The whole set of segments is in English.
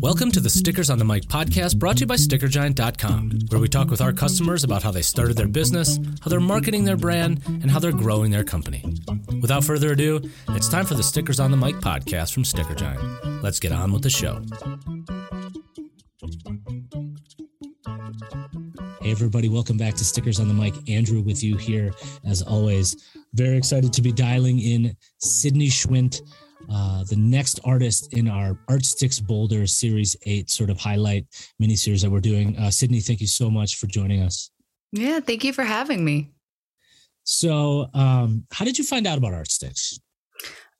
Welcome to the Stickers on the Mic podcast brought to you by StickerGiant.com, where we talk with our customers about how they started their business, how they're marketing their brand, and how they're growing their company. Without further ado, it's time for the Stickers on the Mic podcast from Sticker Giant. Let's get on with the show. Hey, everybody, welcome back to Stickers on the Mic. Andrew with you here, as always. Very excited to be dialing in Sydney Schwint uh, the next artist in our Art Sticks Boulder Series 8 sort of highlight mini series that we're doing. Uh, Sydney, thank you so much for joining us. Yeah, thank you for having me. So, um, how did you find out about Art Sticks?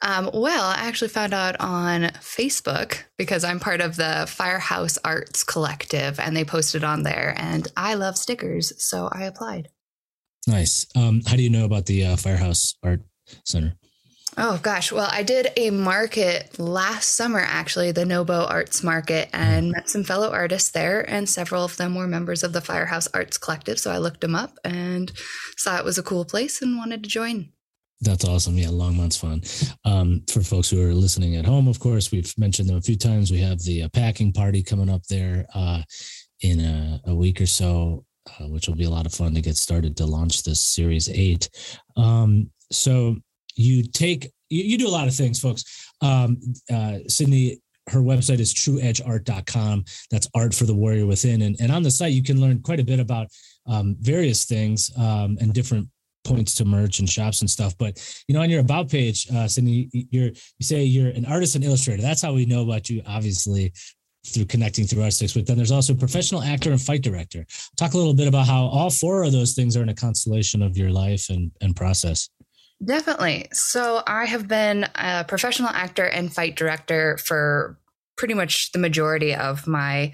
Um, well, I actually found out on Facebook because I'm part of the Firehouse Arts Collective and they posted on there. And I love stickers, so I applied. Nice. Um, how do you know about the uh, Firehouse Art Center? Oh gosh, well, I did a market last summer, actually, the Nobo Arts Market, and met some fellow artists there, and several of them were members of the Firehouse Arts Collective. So I looked them up and saw it was a cool place and wanted to join. That's awesome. Yeah, Longmont's fun. Um, for folks who are listening at home, of course, we've mentioned them a few times. We have the uh, packing party coming up there uh, in a, a, week or so, uh, which will be a lot of fun to get started to launch this series eight. Um, so you take you, you do a lot of things, folks. Um, uh, Sydney, her website is trueedgeart.com. That's art for the warrior within. And, and on the site, you can learn quite a bit about um, various things um, and different points to merch and shops and stuff. But you know, on your about page, uh, Sydney, you're you say you're an artist and illustrator. That's how we know about you, obviously, through connecting through Art Sticks. But then there's also professional actor and fight director. Talk a little bit about how all four of those things are in a constellation of your life and and process. Definitely. So I have been a professional actor and fight director for pretty much the majority of my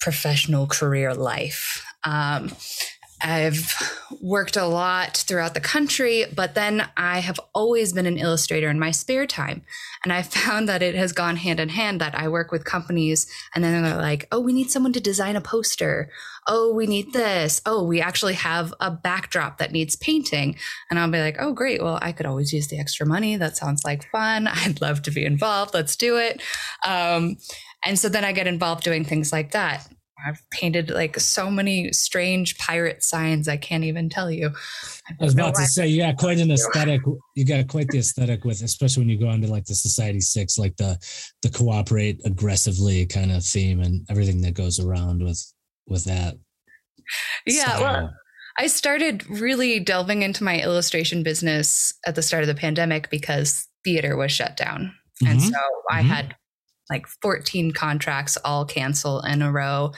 professional career life. Um, I've worked a lot throughout the country, but then I have always been an illustrator in my spare time. And I found that it has gone hand in hand that I work with companies and then they're like, oh, we need someone to design a poster. Oh, we need this. Oh, we actually have a backdrop that needs painting. And I'll be like, oh, great. Well, I could always use the extra money. That sounds like fun. I'd love to be involved. Let's do it. Um, and so then I get involved doing things like that. I've painted like so many strange pirate signs. I can't even tell you. I, I was about to say you got quite an aesthetic. You got quite the aesthetic with, especially when you go into like the Society6, like the the cooperate aggressively kind of theme and everything that goes around with with that. Yeah, well, I started really delving into my illustration business at the start of the pandemic because theater was shut down, mm-hmm. and so mm-hmm. I had like 14 contracts all cancel in a row.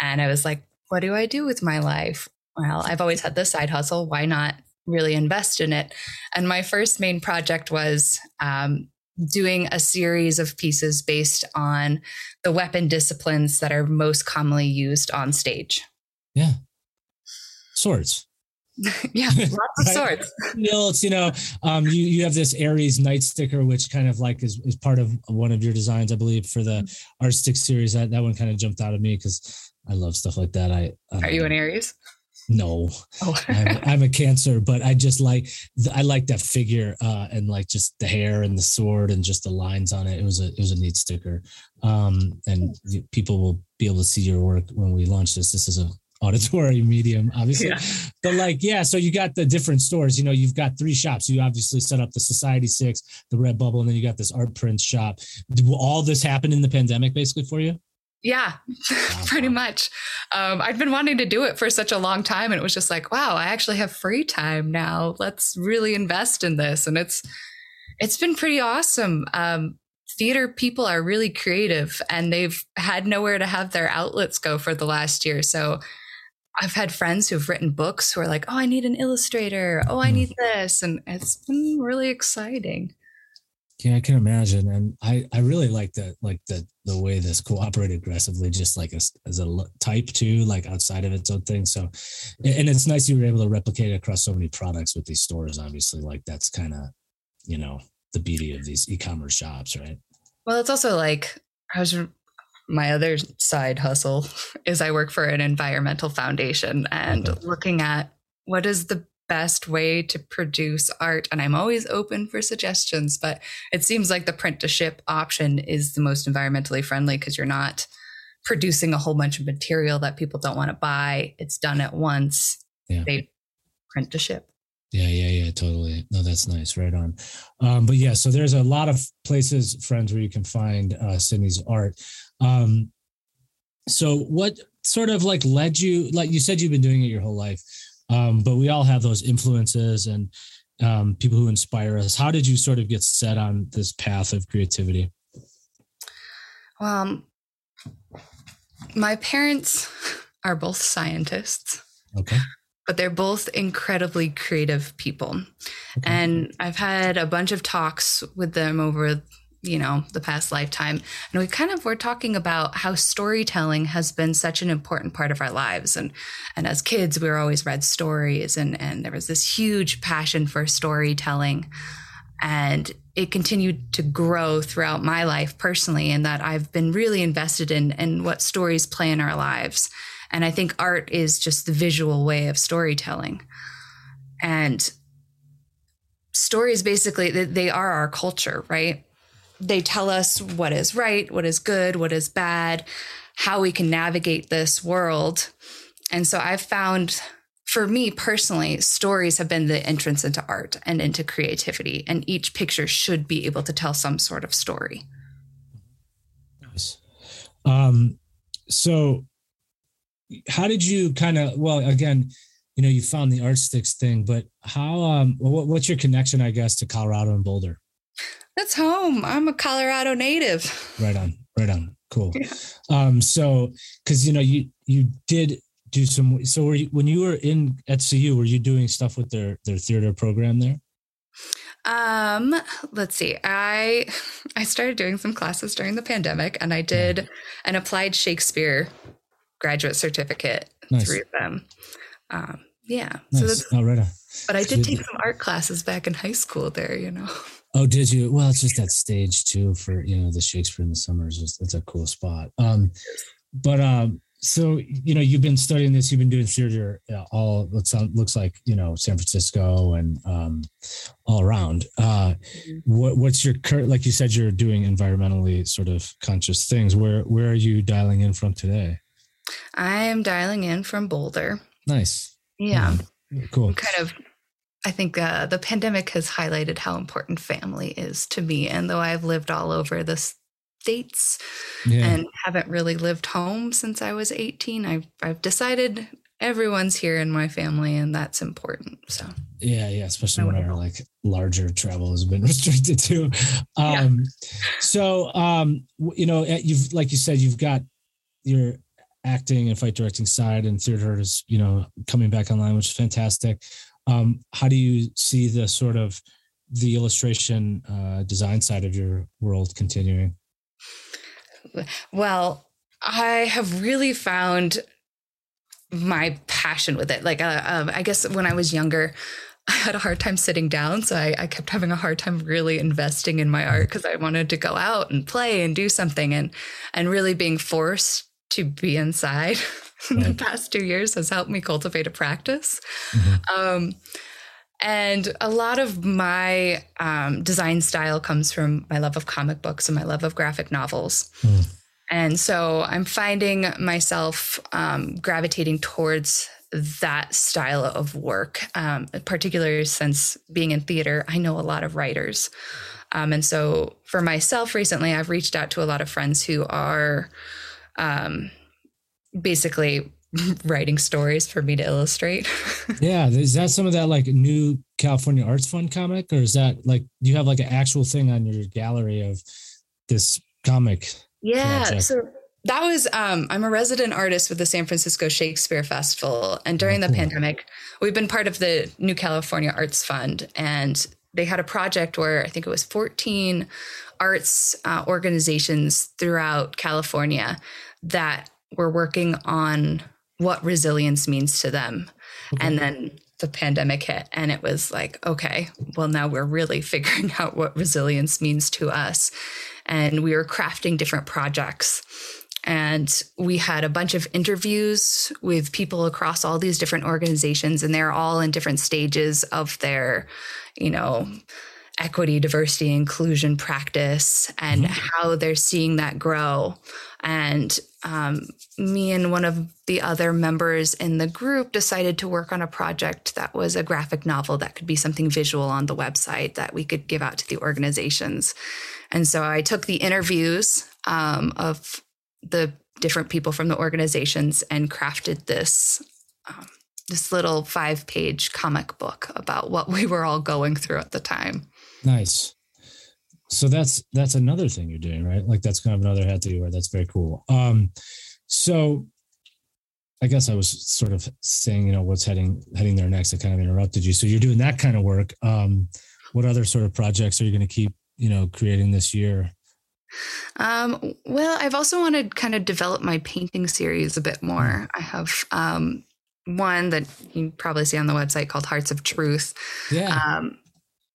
And I was like, what do I do with my life? Well, I've always had this side hustle. Why not really invest in it? And my first main project was um, doing a series of pieces based on the weapon disciplines that are most commonly used on stage. Yeah. Swords. yeah, lots of swords. You know, um, you you have this Aries Knight sticker, which kind of like is, is part of one of your designs, I believe, for the mm-hmm. Art Stick series. That that one kind of jumped out of me because I love stuff like that. I um, are you an Aries? No, oh. I'm, I'm, a Cancer, but I just like I like that figure uh, and like just the hair and the sword and just the lines on it. It was a it was a neat sticker, um, and people will be able to see your work when we launch this. This is a auditory medium, obviously. Yeah. But like, yeah, so you got the different stores. You know, you've got three shops. You obviously set up the Society6, the Red Bubble, and then you got this Art Prince shop. Did all this happen in the pandemic, basically, for you? Yeah, pretty much. Um, I'd been wanting to do it for such a long time, and it was just like, wow, I actually have free time now. Let's really invest in this, and it's it's been pretty awesome. Um, theater people are really creative, and they've had nowhere to have their outlets go for the last year. So I've had friends who've written books who are like, "Oh, I need an illustrator. Oh, I hmm. need this," and it's been really exciting. Yeah, I can imagine, and I I really like the like the the way this cooperated aggressively, just like as as a type too, like outside of its own thing. So, and it's nice you were able to replicate it across so many products with these stores. Obviously, like that's kind of you know the beauty of these e-commerce shops, right? Well, it's also like I was my other side hustle is I work for an environmental foundation and okay. looking at what is the best way to produce art. And i'm always open for suggestions but it seems like the print to ship option is the most environmentally friendly because you're not producing a whole bunch of material that people don't want to buy. It's done at once. Yeah. they print to ship yeah yeah yeah totally. No that's nice. Right on. Um, but yeah so there's a lot of places friends where you can find uh, sydney's art um, so what sort of like led you like you said you've been doing it your whole life um, but we all have those influences and um, people who inspire us. How did you sort of get set on this path of creativity? Um, my parents are both scientists okay. but they're both incredibly creative people. Okay. and i've had a bunch of talks with them over you know the past lifetime. And we kind of were talking about how storytelling has been such an important part of our lives. And and as kids we were always read stories and and there was this huge passion for storytelling. And it continued to grow throughout my life personally and that I've been really invested in in what stories play in our lives. And I think art is just the visual way of storytelling. And stories basically they are our culture right they tell us what is right, what is good, what is bad, how we can navigate this world. And so I've found for me personally, stories have been the entrance into art and into creativity, and each picture should be able to tell some sort of story. Nice. Um, so, how did you kind of? Well, again, you know, you found the art sticks thing, but how? Um, what, what's your connection, I guess, to Colorado and Boulder? That's home. I'm a Colorado native. Right on. Right on. Cool. Yeah. Um, so because you know you you did do some so were you when you were in at CU, were you doing stuff with their their theater program there? Um, let's see. I I started doing some classes during the pandemic and I did an applied Shakespeare graduate certificate nice. through them. Um, yeah. Nice. So that's oh, right on. But I did take some art classes back in high school there, you know. Oh, did you? Well, it's just that stage too for you know the Shakespeare in the summer is just it's a cool spot. Um, but um, so you know you've been studying this, you've been doing theater uh, all looks looks like you know San Francisco and um, all around. Uh, mm-hmm. what what's your current? Like you said, you're doing environmentally sort of conscious things. Where where are you dialing in from today? I am dialing in from Boulder. Nice. Yeah. yeah. Cool. I'm kind of I think uh, the pandemic has highlighted how important family is to me. And though I've lived all over the states yeah. and haven't really lived home since I was 18, I've, I've decided everyone's here in my family and that's important. So, yeah, yeah, especially when our like larger travel has been restricted too. Um, yeah. So, um, you know, you've, like you said, you've got your acting and fight directing side and theater is, you know, coming back online, which is fantastic. Um, how do you see the sort of the illustration uh, design side of your world continuing? Well, I have really found my passion with it. Like, uh, um, I guess when I was younger, I had a hard time sitting down. So I, I kept having a hard time really investing in my art because I wanted to go out and play and do something and, and really being forced to be inside in the past two years has helped me cultivate a practice. Mm-hmm. Um, and a lot of my um, design style comes from my love of comic books and my love of graphic novels. Mm. And so I'm finding myself um, gravitating towards that style of work, um, particularly since being in theater, I know a lot of writers. Um, and so for myself recently, I've reached out to a lot of friends who are um, basically writing stories for me to illustrate. yeah, is that some of that like new California Arts Fund comic, or is that like do you have like an actual thing on your gallery of this comic? Yeah, project? so that was um, I'm a resident artist with the San Francisco Shakespeare Festival, and during oh, cool. the pandemic, we've been part of the New California Arts Fund, and they had a project where I think it was 14 arts uh, organizations throughout California that were working on what resilience means to them. Okay. And then the pandemic hit and it was like, okay, well, now we're really figuring out what resilience means to us. And we were crafting different projects. And we had a bunch of interviews with people across all these different organizations, and they're all in different stages of their, you know, equity, diversity, inclusion practice and mm-hmm. how they're seeing that grow. And um, me and one of the other members in the group decided to work on a project that was a graphic novel that could be something visual on the website that we could give out to the organizations. And so I took the interviews um, of the different people from the organizations and crafted this. Um, this little five page comic book about what we were all going through at the time. Nice. So that's that's another thing you're doing, right? Like that's kind of another hat that you wear. That's very cool. Um, so I guess I was sort of saying, you know, what's heading heading there next. I kind of interrupted you. So you're doing that kind of work. Um, what other sort of projects are you going to keep, you know, creating this year? Um, well, I've also wanted to kind of develop my painting series a bit more. Hmm. I have um, one that you probably see on the website called Hearts of Truth. Yeah. Um,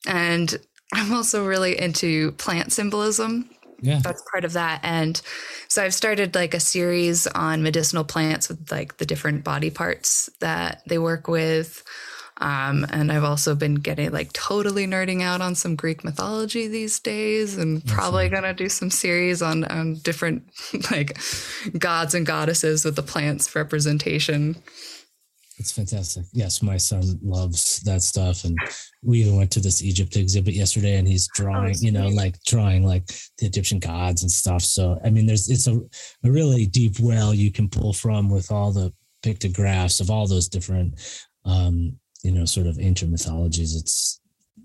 and I'm also really into plant symbolism. Yeah. That's part of that. And so I've started like a series on medicinal plants with like the different body parts that they work with. Um, and I've also been getting like totally nerding out on some Greek mythology these days and That's probably going to do some series on, on different like gods and goddesses with the plants representation. It's fantastic. Yes, my son loves that stuff. And we even went to this Egypt exhibit yesterday and he's oh, drawing, oh, you know, like drawing like the Egyptian gods and stuff. So, I mean, there's, it's a, a really deep well you can pull from with all the pictographs of all those different, um, you know, sort of ancient mythologies. It's,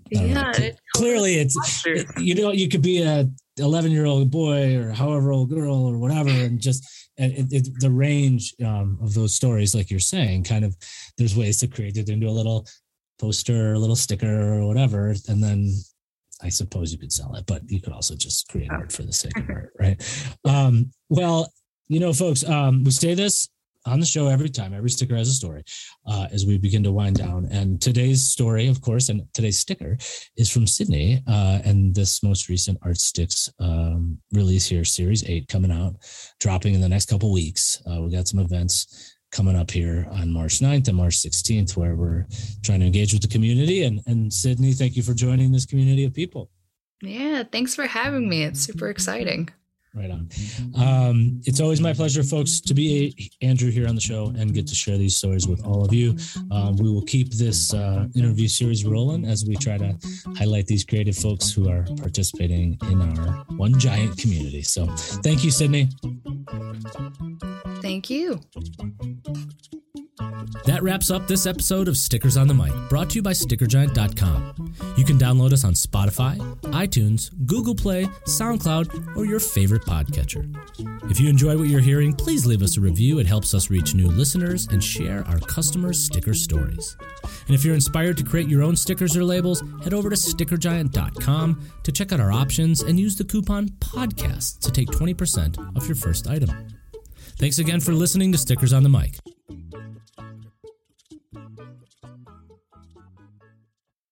yeah, know, clearly it's, it, you know, you could be a 11 year old boy or however old girl or whatever and just and it, it, the range um, of those stories like you're saying kind of there's ways to create it into a little poster or a little sticker or whatever and then i suppose you could sell it but you could also just create art for the sake of art right? Um, well you know folks um, we say this on the show every time. Every sticker has a story uh, as we begin to wind down. And today's story, of course, and today's sticker is from Sydney uh, and this most recent Art Sticks um, release here, Series 8, coming out, dropping in the next couple weeks. Uh, we got some events coming up here on March 9th and March 16th where we're trying to engage with the community. And, and Sydney, thank you for joining this community of people. Yeah, thanks for having me. It's super exciting. Right on. Um, it's always my pleasure, folks, to be Andrew here on the show and get to share these stories with all of you. Um, we will keep this uh, interview series rolling as we try to highlight these creative folks who are participating in our one giant community. So thank you, Sydney. Thank you. That wraps up this episode of Stickers on the Mic, brought to you by StickerGiant.com. You can download us on Spotify, iTunes, Google Play, SoundCloud, or your favorite podcatcher. If you enjoy what you're hearing, please leave us a review. It helps us reach new listeners and share our customers' sticker stories. And if you're inspired to create your own stickers or labels, head over to StickerGiant.com to check out our options and use the coupon PODCAST to take 20% off your first item. Thanks again for listening to Stickers on the Mic.